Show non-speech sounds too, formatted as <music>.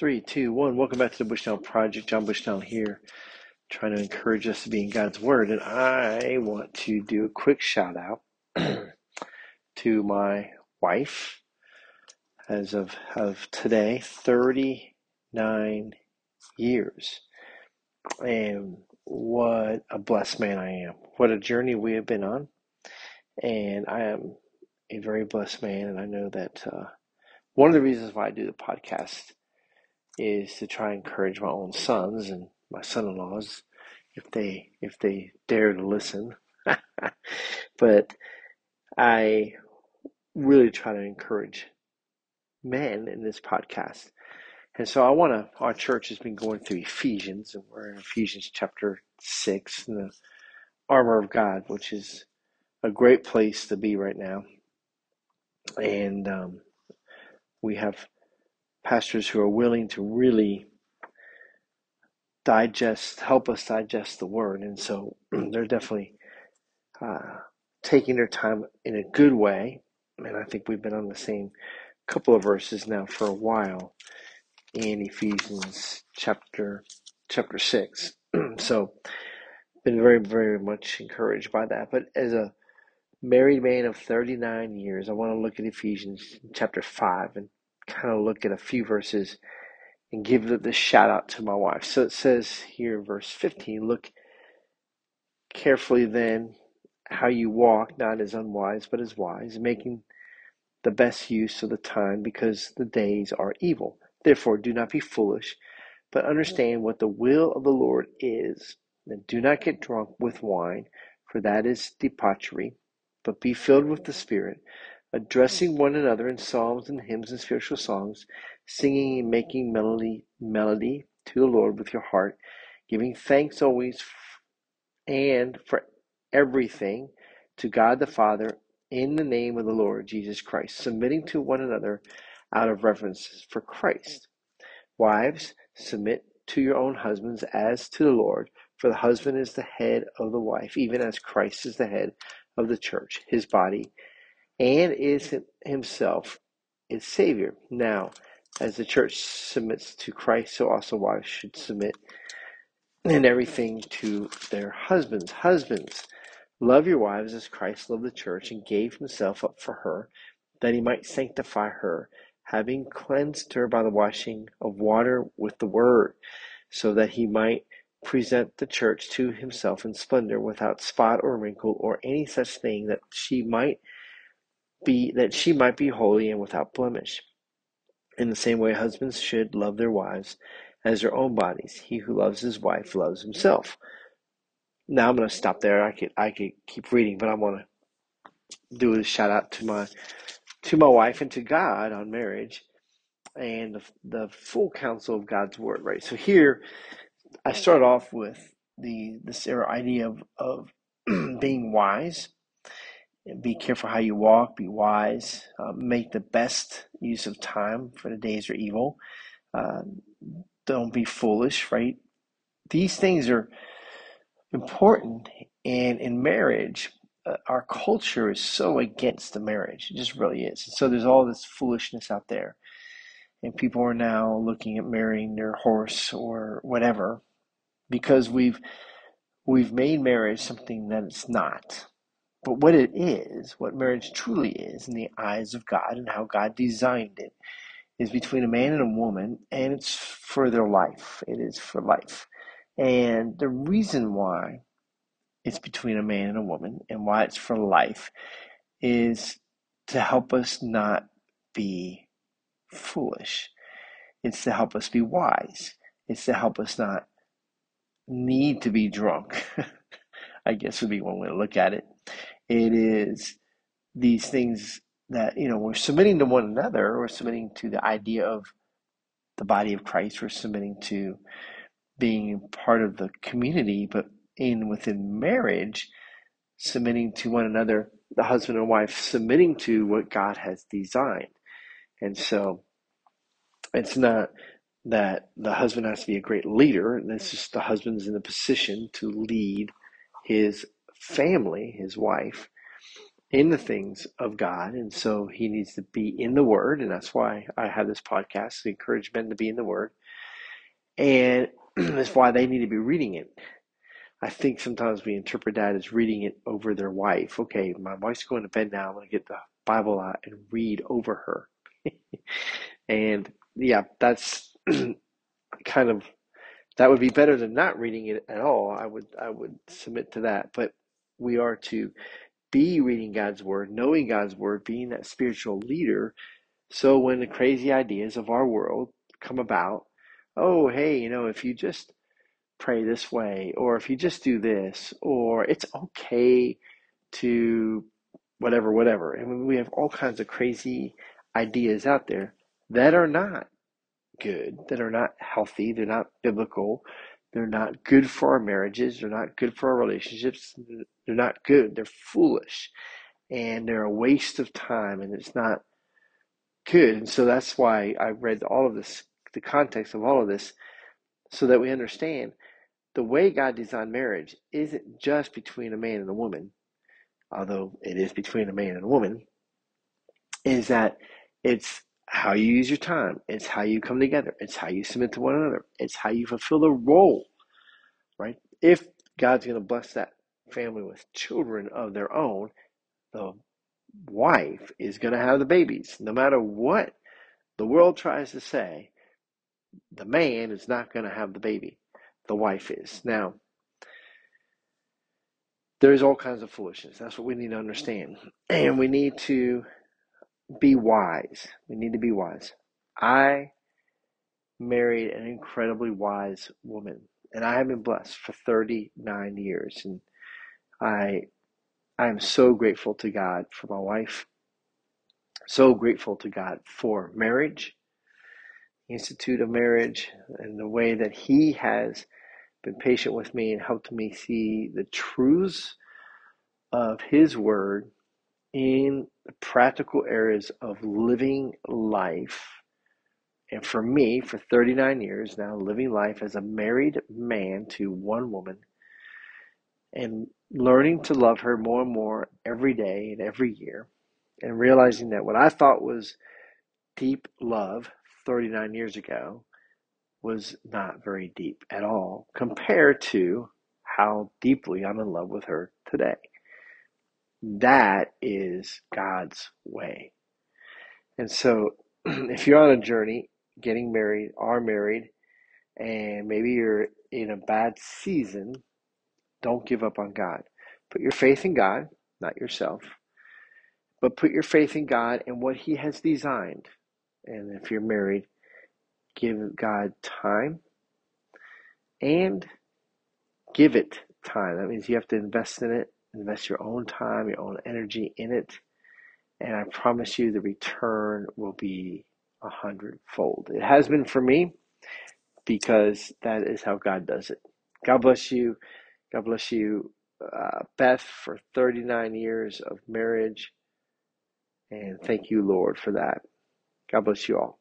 Three, two, one. Welcome back to the Bushtown Project. John Bushtown here, trying to encourage us to be in God's Word. And I want to do a quick shout out <clears throat> to my wife as of, of today 39 years. And what a blessed man I am. What a journey we have been on. And I am a very blessed man. And I know that uh, one of the reasons why I do the podcast is to try and encourage my own sons and my son-in-laws if they if they dare to listen. <laughs> but I really try to encourage men in this podcast. And so I want to, our church has been going through Ephesians, and we're in Ephesians chapter 6, in the armor of God, which is a great place to be right now. And um, we have pastors who are willing to really digest, help us digest the word. And so <clears throat> they're definitely uh, taking their time in a good way. And I think we've been on the same couple of verses now for a while in Ephesians chapter chapter six. <clears throat> so been very, very much encouraged by that. But as a married man of 39 years, I want to look at Ephesians chapter 5 and kind of look at a few verses and give the, shout out to my wife. So it says here, verse 15, look carefully then how you walk, not as unwise, but as wise, making the best use of the time because the days are evil. Therefore, do not be foolish, but understand what the will of the Lord is. And do not get drunk with wine, for that is debauchery, but be filled with the Spirit addressing one another in psalms and hymns and spiritual songs, singing and making melody, melody to the Lord with your heart, giving thanks always and for everything to God the Father in the name of the Lord Jesus Christ, submitting to one another out of reverence for Christ. Wives, submit to your own husbands as to the Lord, for the husband is the head of the wife, even as Christ is the head of the church, his body and is himself its Savior. Now, as the church submits to Christ, so also wives should submit in everything to their husbands. Husbands, love your wives as Christ loved the church and gave himself up for her, that he might sanctify her, having cleansed her by the washing of water with the word, so that he might present the church to himself in splendor, without spot or wrinkle or any such thing, that she might be that she might be holy and without blemish. In the same way, husbands should love their wives as their own bodies. He who loves his wife loves himself. Now I'm going to stop there. I could I could keep reading, but I want to do a shout out to my to my wife and to God on marriage and the, the full counsel of God's word. Right. So here, I start off with the this idea of of <clears throat> being wise be careful how you walk, be wise, uh, make the best use of time, for the days are evil. Uh, don't be foolish, right? These things are important. And in marriage, uh, our culture is so against the marriage. It just really is. And so there's all this foolishness out there. And people are now looking at marrying their horse or whatever because we've we've made marriage something that it's not. But what it is, what marriage truly is in the eyes of God and how God designed it, is between a man and a woman, and it's for their life. It is for life. And the reason why it's between a man and a woman and why it's for life is to help us not be foolish. It's to help us be wise. It's to help us not need to be drunk. <laughs> I guess would be one way to look at it. It is these things that, you know, we're submitting to one another, we're submitting to the idea of the body of Christ, we're submitting to being part of the community, but in within marriage, submitting to one another, the husband and wife submitting to what God has designed. And so it's not that the husband has to be a great leader. and it's just the husband's in the position to lead his family, his wife, in the things of God. And so he needs to be in the Word. And that's why I have this podcast to encourage men to be in the Word. And <clears throat> that's why they need to be reading it. I think sometimes we interpret that as reading it over their wife. Okay, my wife's going to bed now. I'm going to get the Bible out and read over her. <laughs> and yeah, that's <clears throat> kind of that would be better than not reading it at all. I would I would submit to that. But we are to be reading God's word, knowing God's word, being that spiritual leader. So when the crazy ideas of our world come about, oh hey, you know, if you just pray this way, or if you just do this, or it's okay to whatever, whatever. And we have all kinds of crazy ideas out there that are not good, that are not healthy, they're not biblical, they're not good for our marriages, they're not good for our relationships, they're not good, they're foolish, and they're a waste of time, and it's not good. And so that's why I read all of this, the context of all of this, so that we understand the way God designed marriage isn't just between a man and a woman, although it is between a man and a woman, is that it's how you use your time, it's how you come together, it's how you submit to one another, it's how you fulfill the role, right? If God's going to bless that family with children of their own, the wife is going to have the babies. No matter what the world tries to say, the man is not going to have the baby the wife is. Now, there's all kinds of foolishness. That's what we need to understand. And we need to be wise. We need to be wise. I married an incredibly wise woman, and I have been blessed for 39 years. And I I am so grateful to God for my wife. So grateful to God for marriage, Institute of Marriage, and the way that He has been patient with me and helped me see the truths of His Word in the practical areas of living life. And for me, for 39 years now, living life as a married man to one woman and learning to love her more and more every day and every year, and realizing that what I thought was deep love 39 years ago was not very deep at all compared to how deeply I'm in love with her today. That is God's way. And so, <clears throat> if you're on a journey, getting married, are married, and maybe you're in a bad season, don't give up on God. Put your faith in God, not yourself, but put your faith in God and what He has designed. And if you're married, give God time and give it time. That means you have to invest in it, invest your own time, your own energy in it. And I promise you the return will be a hundredfold. It has been for me because that is how God does it. God bless you. God bless you, uh, Beth, for 39 years of marriage. And thank you, Lord, for that. God bless you all.